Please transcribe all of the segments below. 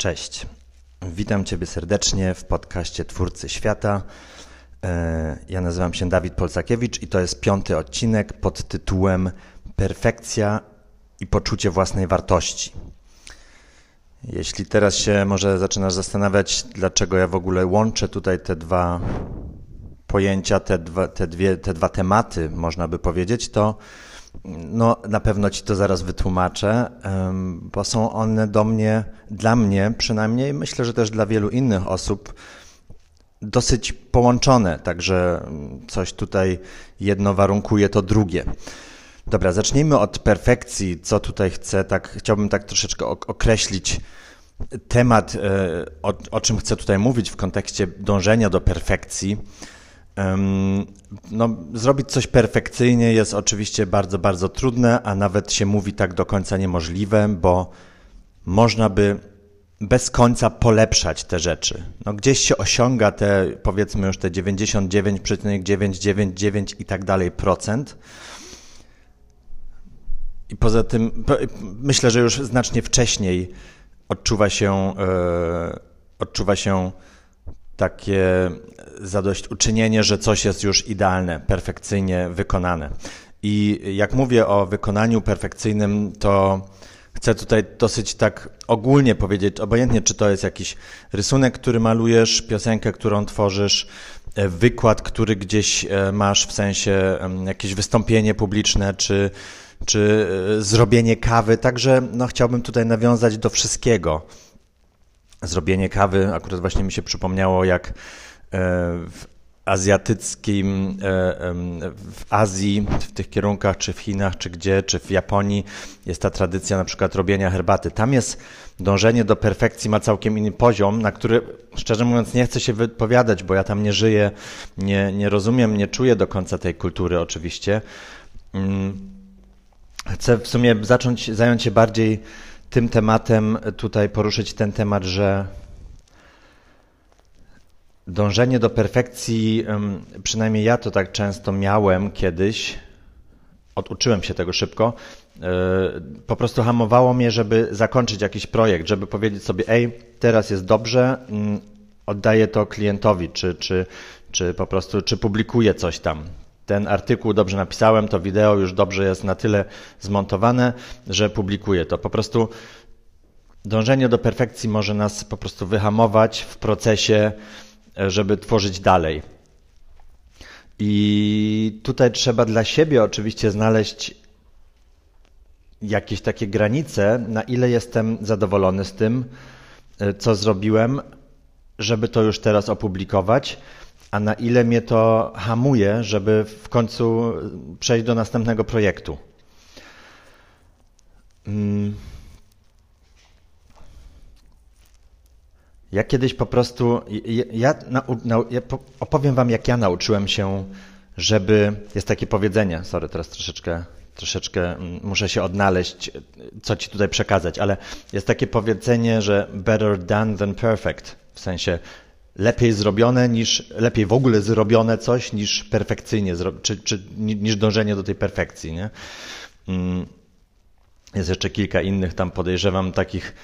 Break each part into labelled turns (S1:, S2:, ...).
S1: Cześć. Witam Ciebie serdecznie w podcaście Twórcy Świata. E, ja nazywam się Dawid Polsakiewicz i to jest piąty odcinek pod tytułem Perfekcja i poczucie własnej wartości. Jeśli teraz się może zaczynasz zastanawiać, dlaczego ja w ogóle łączę tutaj te dwa pojęcia, te dwa, te dwie, te dwa tematy, można by powiedzieć, to no, na pewno ci to zaraz wytłumaczę, bo są one do mnie, dla mnie przynajmniej, myślę, że też dla wielu innych osób, dosyć połączone, także coś tutaj jedno warunkuje to drugie. Dobra, zacznijmy od perfekcji. Co tutaj chcę, tak chciałbym tak troszeczkę określić temat, e, o, o czym chcę tutaj mówić w kontekście dążenia do perfekcji. No, zrobić coś perfekcyjnie jest oczywiście bardzo, bardzo trudne, a nawet się mówi tak do końca niemożliwe, bo można by bez końca polepszać te rzeczy. No, gdzieś się osiąga te, powiedzmy już te 99,999 i tak dalej procent. I poza tym, myślę, że już znacznie wcześniej odczuwa się, yy, odczuwa się takie zadośćuczynienie, że coś jest już idealne, perfekcyjnie wykonane. I jak mówię o wykonaniu perfekcyjnym, to chcę tutaj dosyć tak ogólnie powiedzieć, obojętnie czy to jest jakiś rysunek, który malujesz, piosenkę, którą tworzysz, e, wykład, który gdzieś e, masz, w sensie jakieś wystąpienie publiczne, czy, czy e, zrobienie kawy. Także no, chciałbym tutaj nawiązać do wszystkiego zrobienie kawy. Akurat właśnie mi się przypomniało, jak w azjatyckim, e, w Azji, w tych kierunkach, czy w Chinach, czy gdzie, czy w Japonii jest ta tradycja na przykład robienia herbaty. Tam jest dążenie do perfekcji, ma całkiem inny poziom, na który szczerze mówiąc nie chcę się wypowiadać, bo ja tam nie żyję, nie, nie rozumiem, nie czuję do końca tej kultury oczywiście. Mm. Chcę w sumie zacząć, zająć się bardziej tym tematem, tutaj poruszyć ten temat, że dążenie do perfekcji, przynajmniej ja to tak często miałem kiedyś, oduczyłem się tego szybko, e, po prostu hamowało mnie, żeby zakończyć jakiś projekt, żeby powiedzieć sobie, ej, teraz jest dobrze, mm, oddaję to klientowi, czy, czy, czy po prostu, czy publikuję coś tam. Ten artykuł dobrze napisałem, to wideo już dobrze jest na tyle zmontowane, że publikuję to. Po prostu dążenie do perfekcji może nas po prostu wyhamować w procesie, żeby tworzyć dalej. I tutaj trzeba dla siebie oczywiście znaleźć jakieś takie granice, na ile jestem zadowolony z tym, co zrobiłem, żeby to już teraz opublikować a na ile mnie to hamuje, żeby w końcu przejść do następnego projektu. Mm. Ja kiedyś po prostu, ja, ja, ja, opowiem wam, jak ja nauczyłem się, żeby, jest takie powiedzenie, sorry, teraz troszeczkę, troszeczkę mm, muszę się odnaleźć, co ci tutaj przekazać, ale jest takie powiedzenie, że better done than perfect, w sensie lepiej zrobione niż, lepiej w ogóle zrobione coś niż perfekcyjnie, czy, czy niż dążenie do tej perfekcji, nie? Mm. Jest jeszcze kilka innych tam podejrzewam takich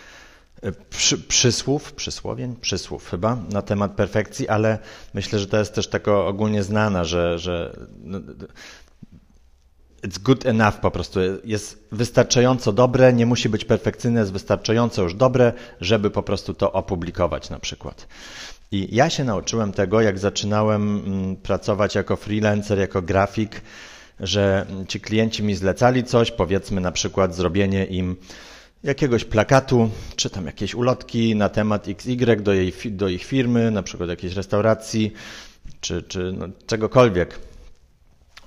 S1: przy, przysłów, przysłowień, przysłów chyba na temat perfekcji, ale myślę, że to jest też taka ogólnie znana, że, że no, it's good enough po prostu. Jest wystarczająco dobre, nie musi być perfekcyjne, jest wystarczająco już dobre, żeby po prostu to opublikować na przykład. I ja się nauczyłem tego, jak zaczynałem mm, pracować jako freelancer, jako grafik, że ci klienci mi zlecali coś, powiedzmy na przykład zrobienie im jakiegoś plakatu, czy tam jakieś ulotki na temat XY do, jej, do ich firmy, na przykład jakiejś restauracji, czy, czy no, czegokolwiek.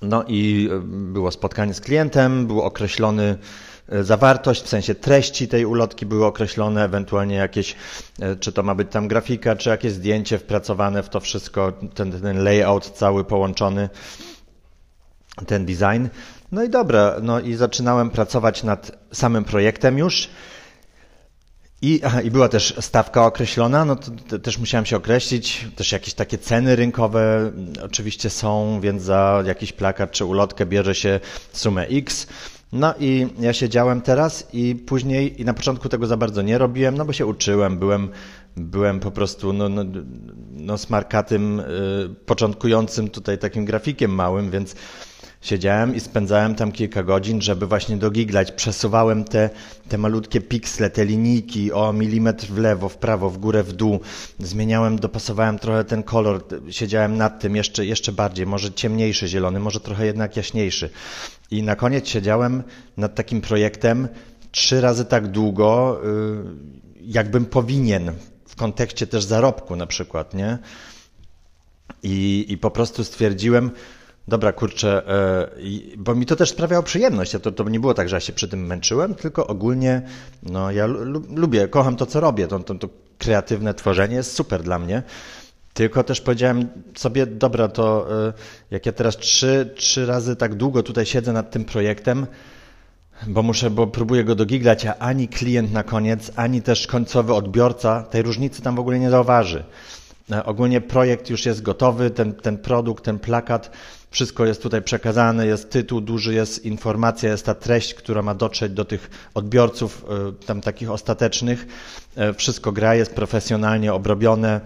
S1: No i e, było spotkanie z klientem, był określony E, zawartość, w sensie treści tej ulotki były określone, ewentualnie jakieś, e, czy to ma być tam grafika, czy jakieś zdjęcie wpracowane w to wszystko, ten, ten layout cały połączony, ten design. No i dobra, no i zaczynałem pracować nad samym projektem już. I, aha, I była też stawka określona, no to, też musiałem się określić, też jakieś takie ceny rynkowe mm, oczywiście są, więc za jakiś plakat czy ulotkę bierze się sumę X. No i ja siedziałem teraz i później, i na początku tego za bardzo nie robiłem, no bo się uczyłem, byłem, byłem po prostu no, no, no smarkatym, y, początkującym tutaj takim grafikiem małym, więc Siedziałem i spędzałem tam kilka godzin, żeby właśnie dogiglać. Przesuwałem te, te malutkie piksle, te linijki o milimetr w lewo, w prawo, w górę, w dół. Zmieniałem, dopasowałem trochę ten kolor. Siedziałem nad tym jeszcze, jeszcze bardziej, może ciemniejszy zielony, może trochę jednak jaśniejszy. I na koniec siedziałem nad takim projektem trzy razy tak długo, y, jakbym powinien w kontekście też zarobku na przykład, nie? I, i po prostu stwierdziłem, Dobra, kurczę, e, bo mi to też sprawiało przyjemność. To, to nie było tak, że ja się przy tym męczyłem, tylko ogólnie no, ja lubię, kocham to, co robię. To, to, to kreatywne tworzenie jest super dla mnie. Tylko też powiedziałem sobie, dobra, to e, jak ja teraz trzy, trzy razy tak długo tutaj siedzę nad tym projektem, bo muszę, bo próbuję go dogiglać, a ani klient na koniec, ani też końcowy odbiorca tej różnicy tam w ogóle nie zauważy. E, ogólnie projekt już jest gotowy, ten, ten produkt, ten plakat, wszystko jest tutaj przekazane, jest tytuł duży, jest informacja, jest ta treść, która ma dotrzeć do tych odbiorców e, tam takich ostatecznych. E, wszystko gra, jest profesjonalnie obrobione,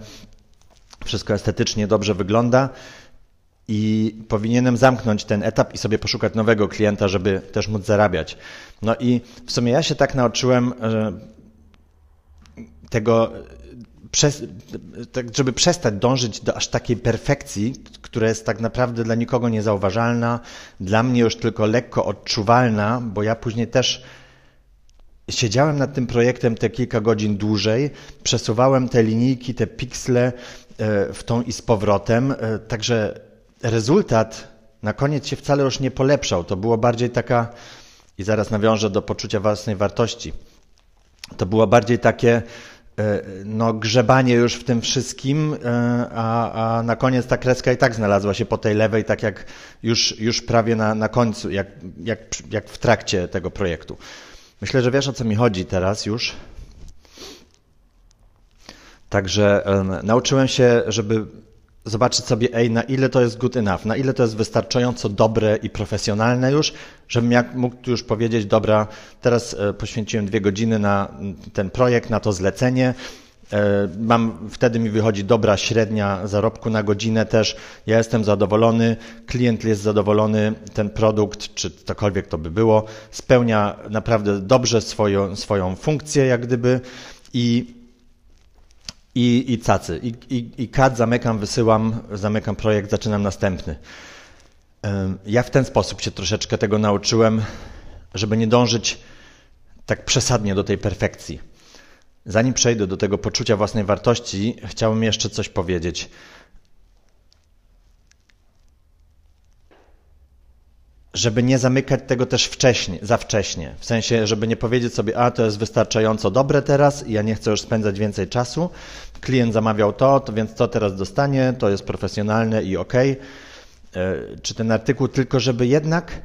S1: wszystko estetycznie dobrze wygląda i powinienem zamknąć ten etap i sobie poszukać nowego klienta, żeby też móc zarabiać. No i w sumie ja się tak nauczyłem tego przez, tak żeby przestać dążyć do aż takiej perfekcji, która jest tak naprawdę dla nikogo niezauważalna, dla mnie już tylko lekko odczuwalna, bo ja później też siedziałem nad tym projektem te kilka godzin dłużej, przesuwałem te linijki, te piksle e, w tą i z powrotem, e, także rezultat na koniec się wcale już nie polepszał. To było bardziej taka, i zaraz nawiążę do poczucia własnej wartości, to było bardziej takie, no, grzebanie już w tym wszystkim, e, a, a na koniec ta kreska i tak znalazła się po tej lewej, tak jak już, już prawie na, na końcu, jak, jak, jak w trakcie tego projektu. Myślę, że wiesz o co mi chodzi teraz już. Także nauczyłem się, żeby zobaczyć sobie, ej, na ile to jest good enough, na ile to jest wystarczająco dobre i profesjonalne już, żebym jak mógł już powiedzieć, dobra, teraz e, poświęciłem dwie godziny na ten projekt, na to zlecenie, e, Mam, wtedy mi wychodzi dobra średnia zarobku na godzinę też. Ja jestem zadowolony, klient jest zadowolony, ten produkt, czy cokolwiek to by było, spełnia naprawdę dobrze swoją, swoją funkcję, jak gdyby. I i, i cacy. I, i, I zamykam, wysyłam, zamykam projekt, zaczynam następny. Ja w ten sposób się troszeczkę tego nauczyłem, żeby nie dążyć tak przesadnie do tej perfekcji. Zanim przejdę do tego poczucia własnej wartości, chciałbym jeszcze coś powiedzieć. Żeby nie zamykać tego też wcześnie, za wcześnie. W sensie, żeby nie powiedzieć sobie, a to jest wystarczająco dobre teraz ja nie chcę już spędzać więcej czasu. Klient zamawiał to, to więc to teraz dostanie, to jest profesjonalne i ok. E, czy ten artykuł, tylko żeby jednak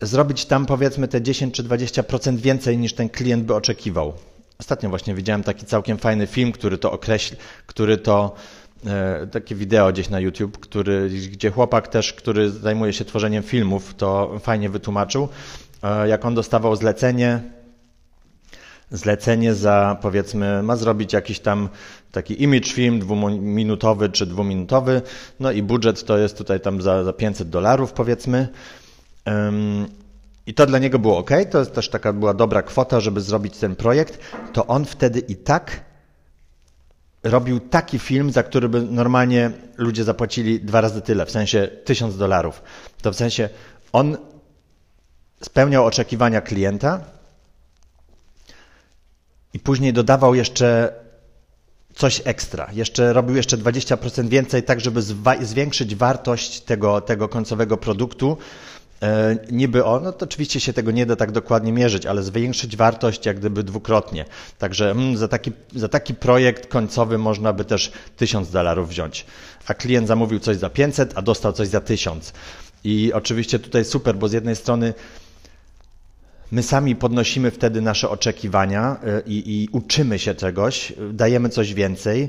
S1: zrobić tam powiedzmy te 10 czy 20% więcej niż ten klient by oczekiwał. Ostatnio właśnie widziałem taki całkiem fajny film, który to określi, który to takie wideo gdzieś na YouTube, który, gdzie chłopak też, który zajmuje się tworzeniem filmów, to fajnie wytłumaczył, e, jak on dostawał zlecenie, zlecenie za, powiedzmy, ma zrobić jakiś tam taki image film dwuminutowy czy dwuminutowy, no i budżet to jest tutaj tam za, za 500 dolarów, powiedzmy. I to dla niego było ok, to jest też taka była dobra kwota, żeby zrobić ten projekt, to on wtedy i tak robił taki film, za który by normalnie ludzie zapłacili dwa razy tyle, w sensie tysiąc dolarów. To w sensie on spełniał oczekiwania klienta i później dodawał jeszcze coś ekstra. Jeszcze robił jeszcze 20% więcej, tak żeby zwiększyć wartość tego, tego końcowego produktu, niby o, no to oczywiście się tego nie da tak dokładnie mierzyć, ale zwiększyć wartość jak gdyby dwukrotnie. Także mm, za, taki, za taki projekt końcowy można by też 1000 dolarów wziąć. A klient zamówił coś za 500, a dostał coś za 1000. I oczywiście tutaj super, bo z jednej strony my sami podnosimy wtedy nasze oczekiwania e, i, i uczymy się czegoś, dajemy coś więcej.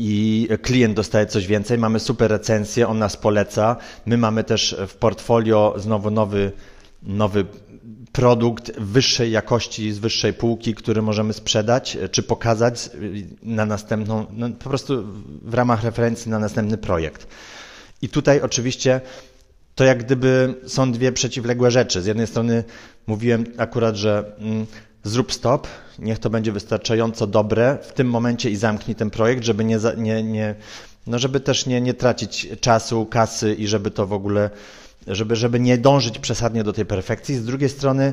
S1: I klient dostaje coś więcej. Mamy super recenzję, on nas poleca. My mamy też w portfolio znowu nowy, nowy produkt wyższej jakości, z wyższej półki, który możemy sprzedać czy pokazać na następną, no po prostu w ramach referencji na następny projekt. I tutaj oczywiście to jak gdyby są dwie przeciwległe rzeczy. Z jednej strony mówiłem akurat, że mm, zrób stop, niech to będzie wystarczająco dobre w tym momencie i zamknij ten projekt, żeby nie, nie, nie no żeby też nie, nie tracić czasu, kasy i żeby to w ogóle, żeby, żeby nie dążyć przesadnie do tej perfekcji. Z drugiej strony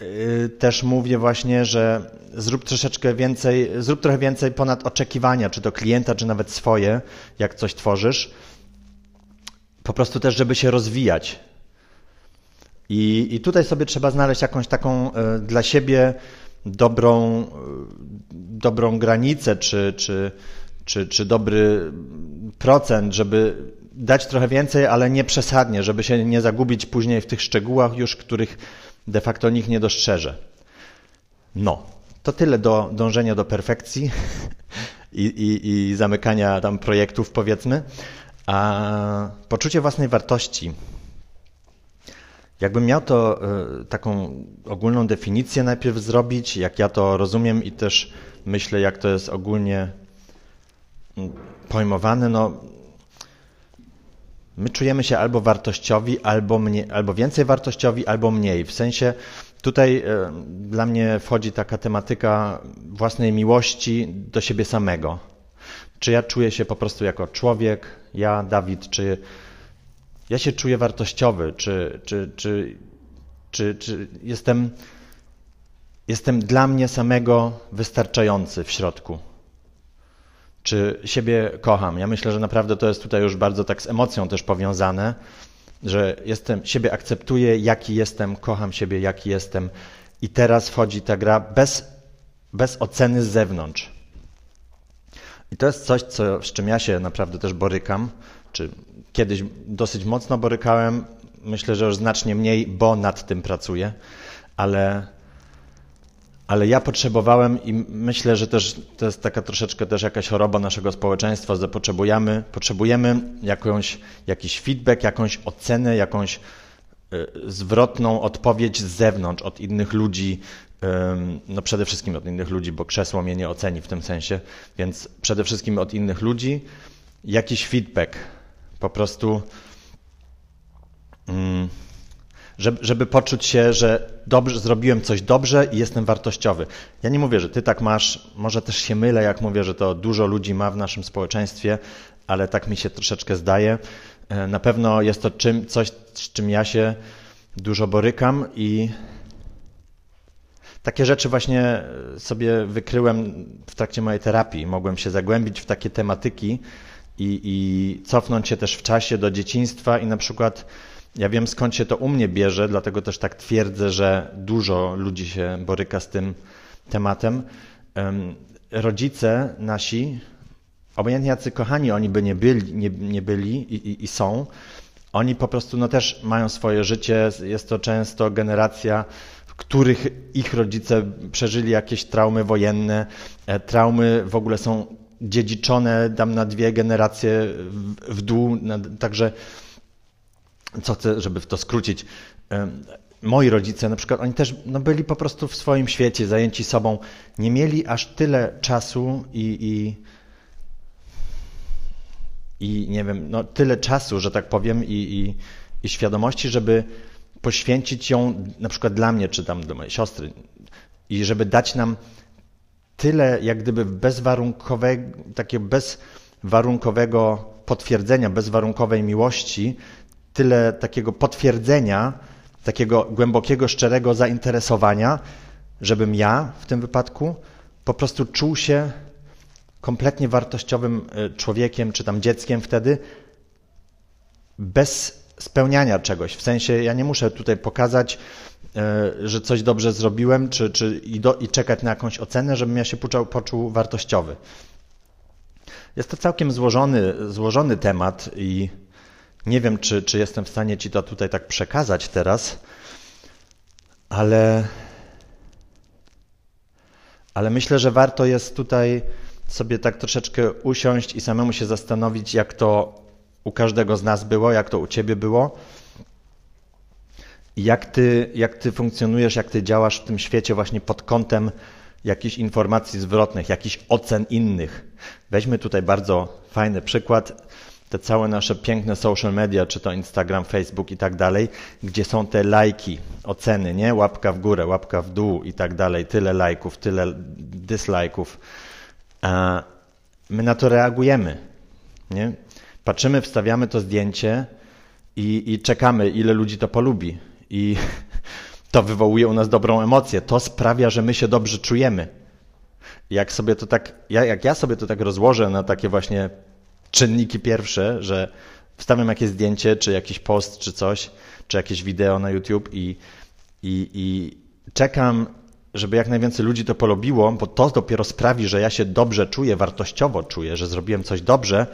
S1: yy, też mówię właśnie, że zrób troszeczkę więcej, zrób trochę więcej ponad oczekiwania, czy to klienta, czy nawet swoje, jak coś tworzysz. Po prostu też, żeby się rozwijać, i, I tutaj sobie trzeba znaleźć jakąś taką e, dla siebie dobrą, e, dobrą granicę, czy, czy, czy, czy dobry procent, żeby dać trochę więcej, ale nie przesadnie, żeby się nie zagubić później w tych szczegółach już, których de facto nikt nie dostrzeże. No, to tyle do dążenia do perfekcji i, i, i zamykania tam projektów, powiedzmy. A poczucie własnej wartości Jakbym miał to e, taką ogólną definicję najpierw zrobić, jak ja to rozumiem i też myślę, jak to jest ogólnie mm, pojmowane, no my czujemy się albo wartościowi, albo, albo więcej wartościowi, albo mniej. W sensie tutaj e, dla mnie wchodzi taka tematyka własnej miłości do siebie samego. Czy ja czuję się po prostu jako człowiek, ja, Dawid, czy ja się czuję wartościowy, czy, czy, czy, czy, czy jestem, jestem dla mnie samego wystarczający w środku. Czy siebie kocham? Ja myślę, że naprawdę to jest tutaj już bardzo tak z emocją też powiązane, że jestem, siebie akceptuję, jaki jestem, kocham siebie, jaki jestem. I teraz wchodzi ta gra bez, bez oceny z zewnątrz. I to jest coś, co, z czym ja się naprawdę też borykam, czy kiedyś dosyć mocno borykałem. Myślę, że już znacznie mniej, bo nad tym pracuję, ale, ale ja potrzebowałem i myślę, że też to jest taka troszeczkę też jakaś choroba naszego społeczeństwa, że potrzebujemy, potrzebujemy jakąś, jakiś feedback, jakąś ocenę, jakąś y, zwrotną odpowiedź z zewnątrz, od innych ludzi, no przede wszystkim od innych ludzi, bo krzesło mnie nie oceni w tym sensie, więc przede wszystkim od innych ludzi jakiś feedback, po prostu, mm, żeby, poczuć się, że dobrze, zrobiłem coś dobrze i jestem wartościowy. Ja nie mówię, że ty tak masz, może też się mylę, jak mówię, że to dużo ludzi ma w naszym społeczeństwie, ale tak mi się troszeczkę zdaje. E, na pewno jest to czym, coś, z czym ja się dużo borykam i takie rzeczy właśnie sobie wykryłem w trakcie mojej terapii. Mogłem się zagłębić w takie tematyki, i, i cofnąć się też w czasie do dzieciństwa i na przykład ja wiem skąd się to u mnie bierze, dlatego też tak twierdzę, że dużo ludzi się boryka z tym tematem. Rodzice nasi, obojętnie jacy kochani oni by nie byli, nie, nie byli i, i, i są, oni po prostu no, też mają swoje życie. Jest to często generacja, w których ich rodzice przeżyli jakieś traumy wojenne. E, traumy w ogóle są dziedziczone dam na dwie generacje w, w dół, także co chcę, żeby to skrócić. Moi rodzice na przykład, oni też no, byli po prostu w swoim świecie, zajęci sobą, nie mieli aż tyle czasu i, i, i nie wiem, no, tyle czasu, że tak powiem, i, i, i świadomości, żeby poświęcić ją na przykład dla mnie, czy tam dla mojej siostry, i żeby dać nam tyle jak gdyby bezwarunkowego, takiego bezwarunkowego potwierdzenia, bezwarunkowej miłości, tyle takiego potwierdzenia, takiego głębokiego, szczerego zainteresowania, żebym ja w tym wypadku po prostu czuł się kompletnie wartościowym e, człowiekiem, czy tam dzieckiem wtedy, bez spełniania czegoś. W sensie ja nie muszę tutaj pokazać, że coś dobrze zrobiłem, czy, czy i, do, i czekać na jakąś ocenę, żebym ja się poczuł, poczuł wartościowy. Jest to całkiem złożony, złożony temat i nie wiem, czy, czy jestem w stanie Ci to tutaj tak przekazać teraz, ale, ale myślę, że warto jest tutaj sobie tak troszeczkę usiąść i samemu się zastanowić, jak to u każdego z nas było, jak to u ciebie było. Jak ty, jak ty funkcjonujesz, jak ty działasz w tym świecie właśnie pod kątem jakichś informacji zwrotnych, jakichś ocen innych. Weźmy tutaj bardzo fajny przykład. Te całe nasze piękne social media, czy to Instagram, Facebook i tak dalej, gdzie są te lajki, oceny, nie? Łapka w górę, łapka w dół i tak dalej, tyle lajków, tyle dislajków. A my na to reagujemy, nie? Patrzymy, wstawiamy to zdjęcie i, i czekamy, ile ludzi to polubi. I to wywołuje u nas dobrą emocję. To sprawia, że my się dobrze czujemy. Jak sobie to tak, jak ja sobie to tak rozłożę na takie właśnie czynniki pierwsze, że wstawiam jakieś zdjęcie, czy jakiś post, czy coś, czy jakieś wideo na YouTube i, i, i czekam, żeby jak najwięcej ludzi to polubiło, bo to dopiero sprawi, że ja się dobrze czuję, wartościowo czuję, że zrobiłem coś dobrze,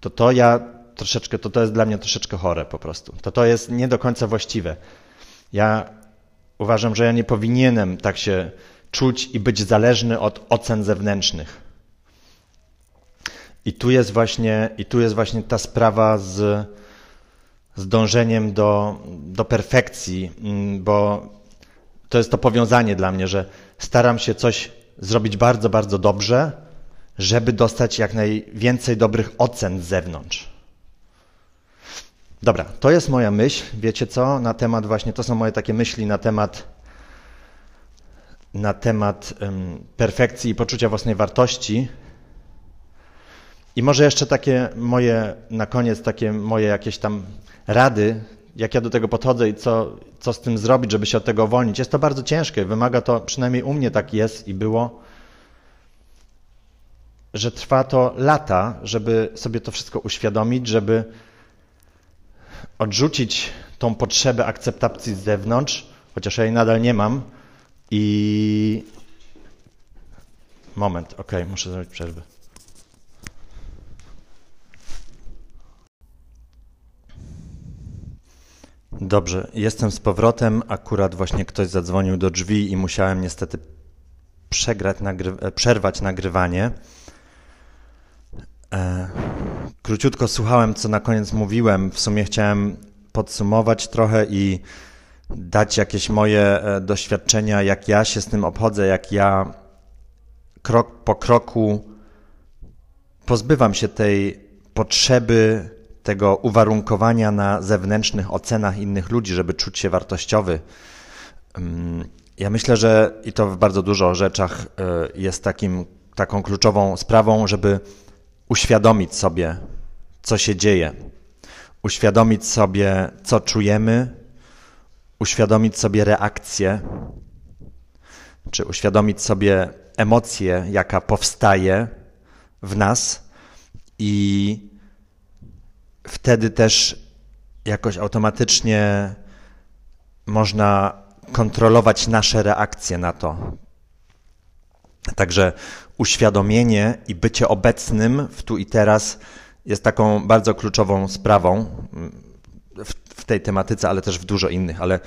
S1: to to ja troszeczkę, to to jest dla mnie troszeczkę chore po prostu. To to jest nie do końca właściwe. Ja uważam, że ja nie powinienem tak się czuć i być zależny od ocen zewnętrznych. I tu jest właśnie, i tu jest właśnie ta sprawa z, z dążeniem do, do perfekcji, mm, bo to jest to powiązanie dla mnie, że staram się coś zrobić bardzo, bardzo dobrze, żeby dostać jak najwięcej dobrych ocen z zewnątrz. Dobra, to jest moja myśl, wiecie co, na temat właśnie, to są moje takie myśli na temat na temat um, perfekcji i poczucia własnej wartości. I może jeszcze takie moje, na koniec takie moje jakieś tam rady, jak ja do tego podchodzę i co, co z tym zrobić, żeby się od tego uwolnić. Jest to bardzo ciężkie, wymaga to, przynajmniej u mnie tak jest i było, że trwa to lata, żeby sobie to wszystko uświadomić, żeby odrzucić tą potrzebę akceptacji z zewnątrz, chociaż ja jej nadal nie mam. I moment, ok, muszę zrobić przerwę. Dobrze, jestem z powrotem. Akurat właśnie ktoś zadzwonił do drzwi i musiałem niestety przegrać, nagry przerwać nagrywanie. E, króciutko słuchałem, co na koniec mówiłem. W sumie chciałem podsumować trochę i dać jakieś moje e, doświadczenia, jak ja się z tym obchodzę, jak ja krok po kroku pozbywam się tej potrzeby tego uwarunkowania na zewnętrznych ocenach innych ludzi, żeby czuć się wartościowy. Mm, ja myślę, że i to w bardzo dużo rzeczach e, jest takim, taką kluczową sprawą, żeby uświadomić sobie, co się dzieje, uświadomić sobie, co czujemy, uświadomić sobie reakcję, czy uświadomić sobie emocję, jaka powstaje w nas, i wtedy też jakoś automatycznie można kontrolować nasze reakcje na to. Także uświadomienie i bycie obecnym w tu i teraz jest taką bardzo kluczową sprawą w, w tej tematyce, ale też w dużo innych, ale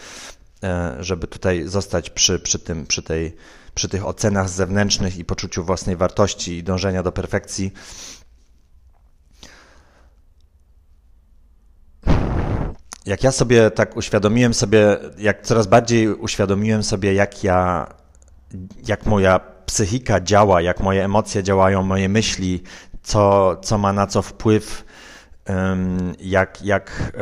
S1: e, żeby tutaj zostać przy, przy, tym, przy, tej, przy tych ocenach zewnętrznych i poczuciu własnej wartości i dążenia do perfekcji. Jak ja sobie tak uświadomiłem sobie, jak coraz bardziej uświadomiłem sobie, jak ja, jak moja psychika działa, jak moje emocje działają, moje myśli, co, co ma na co wpływ, jak, jak,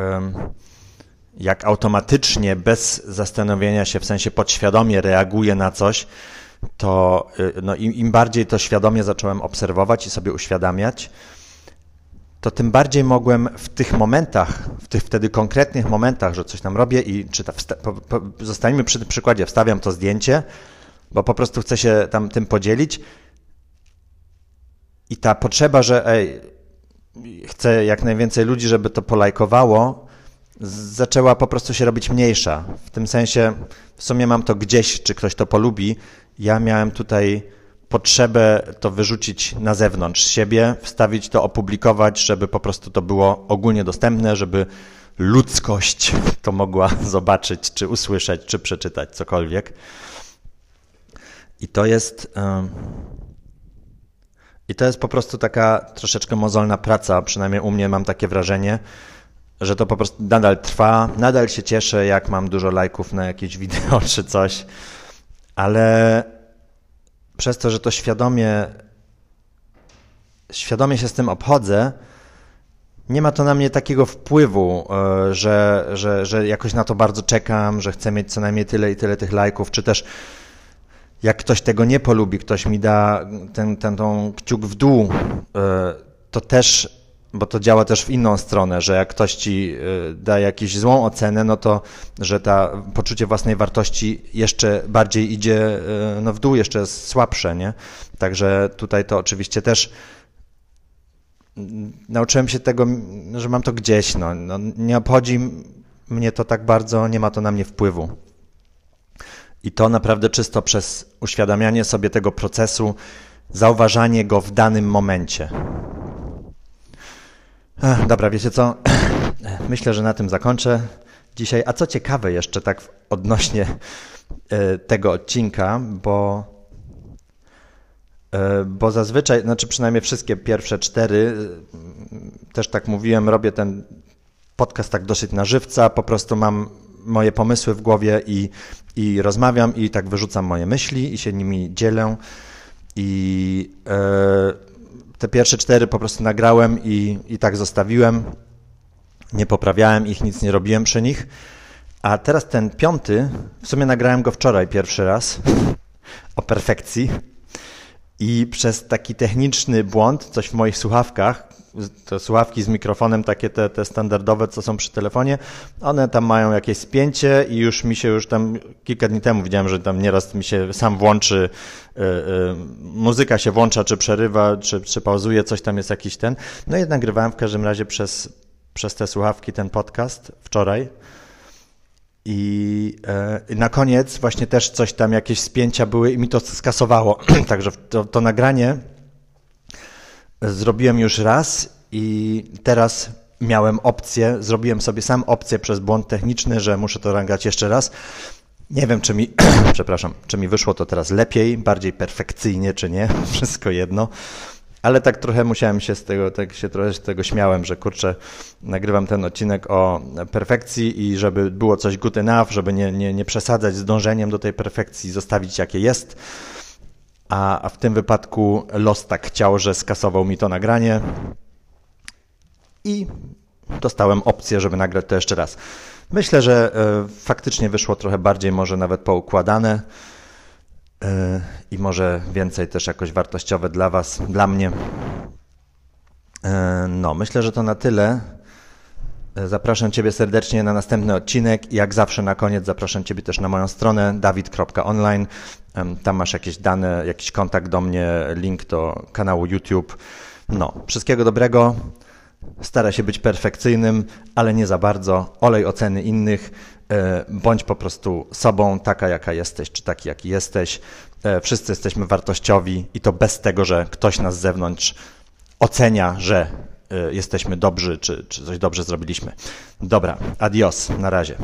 S1: jak automatycznie, bez zastanowienia się, w sensie podświadomie reaguje na coś, to y, no, im, im bardziej to świadomie zacząłem obserwować i sobie uświadamiać, to tym bardziej mogłem w tych momentach, w tych wtedy konkretnych momentach, że coś tam robię i czy ta, po, po, zostańmy przy tym przykładzie, wstawiam to zdjęcie, bo po prostu chcę się tam tym podzielić. I ta potrzeba, że ej, chcę jak najwięcej ludzi, żeby to polajkowało, zaczęła po prostu się robić mniejsza. W tym sensie, w sumie mam to gdzieś, czy ktoś to polubi. Ja miałem tutaj potrzebę to wyrzucić na zewnątrz siebie, wstawić to, opublikować, żeby po prostu to było ogólnie dostępne, żeby ludzkość to mogła zobaczyć, czy usłyszeć, czy przeczytać cokolwiek. I to jest, I to jest po prostu taka troszeczkę mozolna praca, przynajmniej u mnie mam takie wrażenie, że to po prostu nadal trwa, nadal się cieszę, jak mam dużo lajków na jakieś wideo czy coś, ale przez to, że to świadomie, świadomie się z tym obchodzę, nie ma to na mnie takiego wpływu, e, że, że, że jakoś na to bardzo czekam, że chcę mieć co najmniej tyle i tyle tych lajków, czy też jak ktoś tego nie polubi, ktoś mi da ten, ten tą kciuk w dół, e, to też, bo to działa też w inną stronę, że jak ktoś ci e, da jakąś złą ocenę, no to, że ta poczucie własnej wartości jeszcze bardziej idzie no, w dół, jeszcze jest słabsze, nie? Także tutaj to oczywiście też nauczyłem się tego, że mam to gdzieś. No, no, nie obchodzi mnie to tak bardzo, nie ma to na mnie wpływu. I to naprawdę czysto przez uświadamianie sobie tego procesu, zauważanie go w danym momencie. Ech, dobra, wiecie co? Myślę, że na tym zakończę dzisiaj. A co ciekawe jeszcze tak odnośnie e, tego odcinka, bo E, bo zazwyczaj, znaczy przynajmniej wszystkie pierwsze cztery, e, też tak mówiłem, robię ten podcast tak dosyć na żywca, po prostu mam moje pomysły w głowie i, i rozmawiam i tak wyrzucam moje myśli i się nimi dzielę. I e, te pierwsze cztery po prostu nagrałem i, i tak zostawiłem, nie poprawiałem ich, nic nie robiłem przy nich, a teraz ten piąty, w sumie nagrałem go wczoraj pierwszy raz o perfekcji, i przez taki techniczny błąd, coś w moich słuchawkach, te słuchawki z mikrofonem, takie te, te standardowe, co są przy telefonie, one tam mają jakieś spięcie i już mi się już tam kilka dni temu widziałem, że tam nieraz mi się sam włączy, yy, yy, muzyka się włącza, czy przerywa, czy, czy pauzuje, coś tam jest jakiś ten. No i nagrywałem w każdym razie przez, przez te słuchawki ten podcast wczoraj. I e, na koniec właśnie też coś tam, jakieś spięcia były i mi to skasowało. Także to, to nagranie zrobiłem już raz i teraz miałem opcję, zrobiłem sobie sam opcję przez błąd techniczny, że muszę to nagrać jeszcze raz. Nie wiem, czy mi, przepraszam, czy mi wyszło to teraz lepiej, bardziej perfekcyjnie, czy nie, wszystko jedno ale tak trochę musiałem się z tego, tak się trochę z tego śmiałem, że kurczę, nagrywam ten odcinek o perfekcji i żeby było coś good enough, żeby nie, nie, nie przesadzać z dążeniem do tej perfekcji, zostawić jakie jest. A, a w tym wypadku los tak chciał, że skasował mi to nagranie i dostałem opcję, żeby nagrać to jeszcze raz. Myślę, że y, faktycznie wyszło trochę bardziej, może nawet poukładane. E, i może więcej też jakoś wartościowe dla Was, dla mnie. E, no, myślę, że to na tyle. E, zapraszam Ciebie serdecznie na następny odcinek jak zawsze na koniec zapraszam Ciebie też na moją stronę dawid.online. Tam masz jakieś dane, jakiś kontakt do mnie, link do kanału YouTube. No, wszystkiego dobrego. Stara się być perfekcyjnym, ale nie za bardzo. Olej oceny innych. E, bądź po prostu sobą, taka jaka jesteś, czy taki jaki jesteś. E, wszyscy jesteśmy wartościowi i to bez tego, że ktoś nas z zewnątrz ocenia, że e, jesteśmy dobrzy, czy, czy coś dobrze zrobiliśmy. Dobra, adios, na razie.